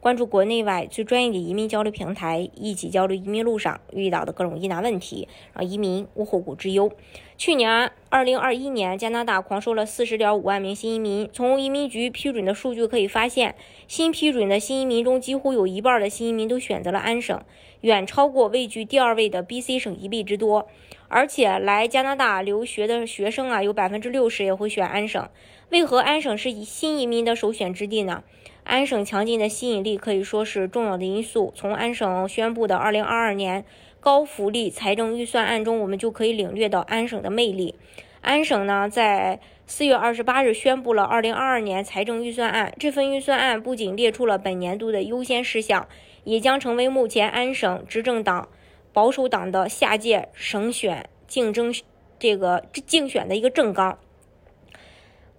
关注国内外最专业的移民交流平台，一起交流移民路上遇到的各种疑难问题，让移民无后顾之忧。去年二零二一年，加拿大狂收了四十点五万名新移民。从移民局批准的数据可以发现，新批准的新移民中，几乎有一半的新移民都选择了安省，远超过位居第二位的 BC 省一倍之多。而且来加拿大留学的学生啊，有百分之六十也会选安省。为何安省是新移民的首选之地呢？安省强劲的吸引力可以说是重要的因素。从安省宣布的2022年高福利财政预算案中，我们就可以领略到安省的魅力。安省呢，在4月28日宣布了2022年财政预算案。这份预算案不仅列出了本年度的优先事项，也将成为目前安省执政党保守党的下届省选竞争这个竞选的一个政纲。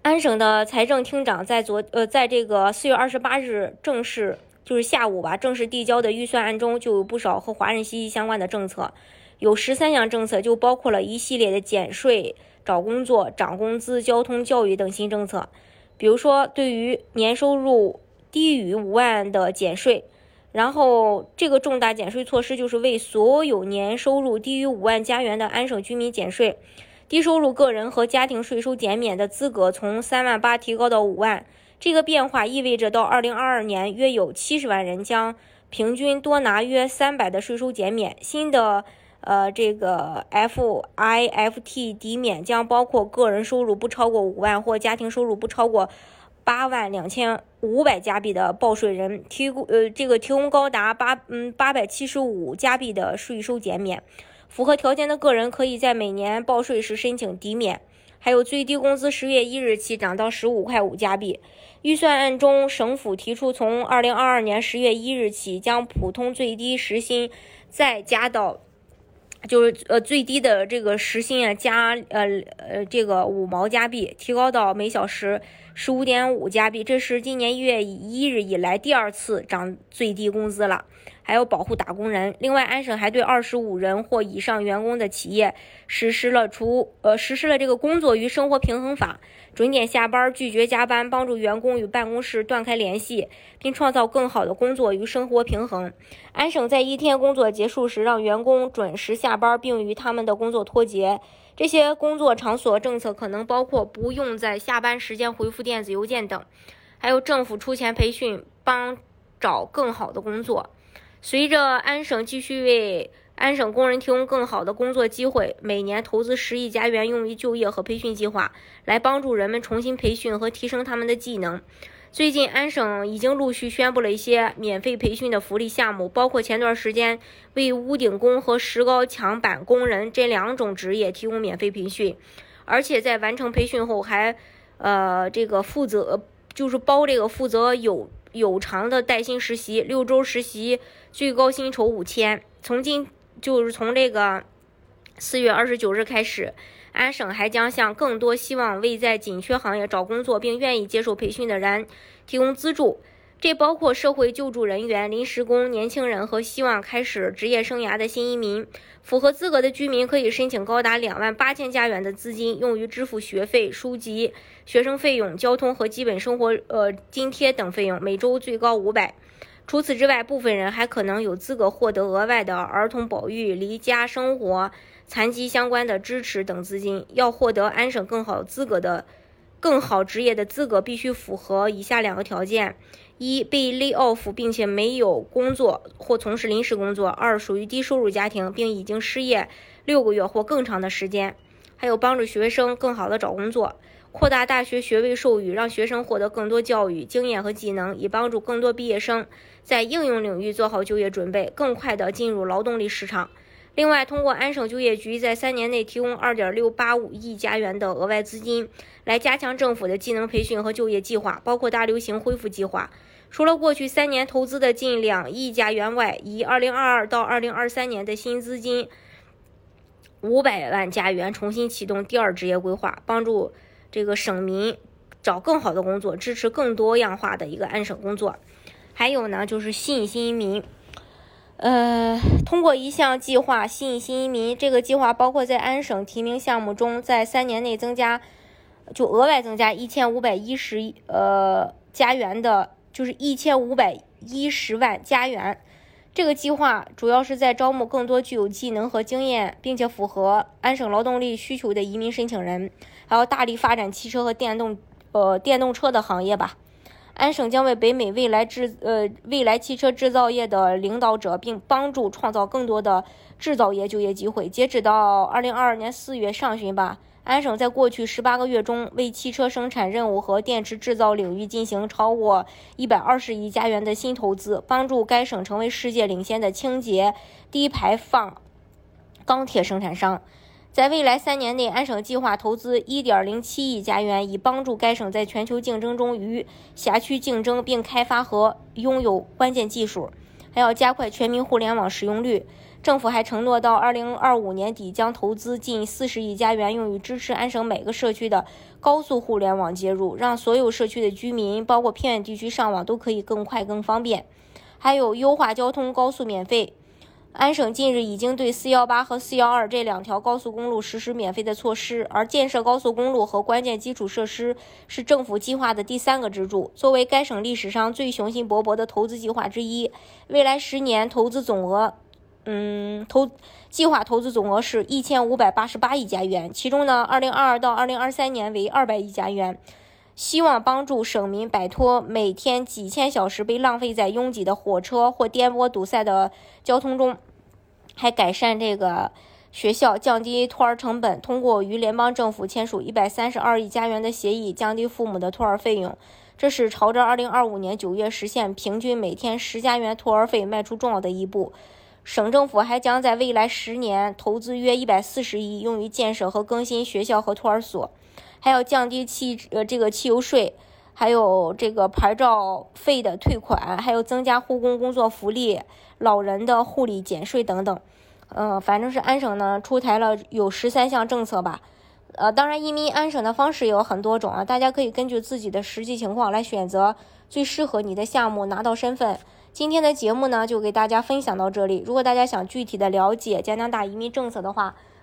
安省的财政厅长在昨呃，在这个四月二十八日正式就是下午吧，正式递交的预算案中，就有不少和华人息息相关的政策，有十三项政策，就包括了一系列的减税、找工作、涨工资、交通、教育等新政策。比如说，对于年收入低于五万的减税，然后这个重大减税措施就是为所有年收入低于五万加元的安省居民减税。低收入个人和家庭税收减免的资格从三万八提高到五万，这个变化意味着到二零二二年，约有七十万人将平均多拿约三百的税收减免。新的呃这个 FIFT 抵免将包括个人收入不超过五万或家庭收入不超过八万两千五百加币的报税人提供呃这个提供高达八嗯八百七十五加币的税收减免。符合条件的个人可以在每年报税时申请抵免。还有最低工资十月一日起涨到十五块五加币。预算案中，省府提出从二零二二年十月一日起将普通最低时薪再加到，就是呃最低的这个时薪啊加呃呃这个五毛加币，提高到每小时十五点五加币。这是今年一月一日以来第二次涨最低工资了。还有保护打工人。另外，安省还对二十五人或以上员工的企业实施了除呃实施了这个工作与生活平衡法，准点下班，拒绝加班，帮助员工与办公室断开联系，并创造更好的工作与生活平衡。安省在一天工作结束时让员工准时下班，并与他们的工作脱节。这些工作场所政策可能包括不用在下班时间回复电子邮件等，还有政府出钱培训，帮找更好的工作。随着安省继续为安省工人提供更好的工作机会，每年投资十亿加元用于就业和培训计划，来帮助人们重新培训和提升他们的技能。最近，安省已经陆续宣布了一些免费培训的福利项目，包括前段时间为屋顶工和石膏墙板工人这两种职业提供免费培训，而且在完成培训后还，呃，这个负责就是包这个负责有。有偿的带薪实习，六周实习，最高薪酬五千。从今就是从这个四月二十九日开始，安省还将向更多希望为在紧缺行业找工作并愿意接受培训的人提供资助。这包括社会救助人员、临时工、年轻人和希望开始职业生涯的新移民。符合资格的居民可以申请高达两万八千加元的资金，用于支付学费、书籍、学生费用、交通和基本生活呃津贴等费用，每周最高五百。除此之外，部分人还可能有资格获得额外的儿童保育、离家生活、残疾相关的支持等资金。要获得安省更好资格的。更好职业的资格必须符合以下两个条件：一、被 lay off 并且没有工作或从事临时工作；二、属于低收入家庭并已经失业六个月或更长的时间。还有帮助学生更好的找工作，扩大大学学位授予，让学生获得更多教育经验和技能，以帮助更多毕业生在应用领域做好就业准备，更快地进入劳动力市场。另外，通过安省就业局在三年内提供二点六八五亿加元的额外资金，来加强政府的技能培训和就业计划，包括大流行恢复计划。除了过去三年投资的近两亿加元外，以二零二二到二零二三年的新资金五百万加元，重新启动第二职业规划，帮助这个省民找更好的工作，支持更多样化的一个安省工作。还有呢，就是吸引新民。呃，通过一项计划吸引新移民，这个计划包括在安省提名项目中，在三年内增加，就额外增加一千五百一十呃加元的，就是一千五百一十万加元。这个计划主要是在招募更多具有技能和经验，并且符合安省劳动力需求的移民申请人，还要大力发展汽车和电动呃电动车的行业吧。安省将为北美未来制呃未来汽车制造业的领导者，并帮助创造更多的制造业就业机会。截止到二零二二年四月上旬吧，安省在过去十八个月中为汽车生产任务和电池制造领域进行超过一百二十亿加元的新投资，帮助该省成为世界领先的清洁低排放钢铁生产商。在未来三年内，安省计划投资1.07亿加元，以帮助该省在全球竞争中与辖区竞争，并开发和拥有关键技术。还要加快全民互联网使用率。政府还承诺到2025年底将投资近40亿加元，用于支持安省每个社区的高速互联网接入，让所有社区的居民，包括偏远地区上网都可以更快更方便。还有优化交通高速免费。安省近日已经对418和412这两条高速公路实施免费的措施，而建设高速公路和关键基础设施是政府计划的第三个支柱。作为该省历史上最雄心勃勃的投资计划之一，未来十年投资总额，嗯，投计划投资总额是一千五百八十八亿加元，其中呢二零二二到二零二三年为二百亿加元，希望帮助省民摆脱每天几千小时被浪费在拥挤的火车或颠簸堵塞的交通中。还改善这个学校，降低托儿成本，通过与联邦政府签署一百三十二亿加元的协议，降低父母的托儿费用。这是朝着二零二五年九月实现平均每天十加元托儿费迈出重要的一步。省政府还将在未来十年投资约一百四十亿，用于建设和更新学校和托儿所，还要降低汽呃这个汽油税，还有这个牌照费的退款，还有增加护工工作福利。老人的护理减税等等，呃，反正是安省呢出台了有十三项政策吧，呃，当然移民安省的方式有很多种啊，大家可以根据自己的实际情况来选择最适合你的项目拿到身份。今天的节目呢就给大家分享到这里，如果大家想具体的了解加拿大移民政策的话，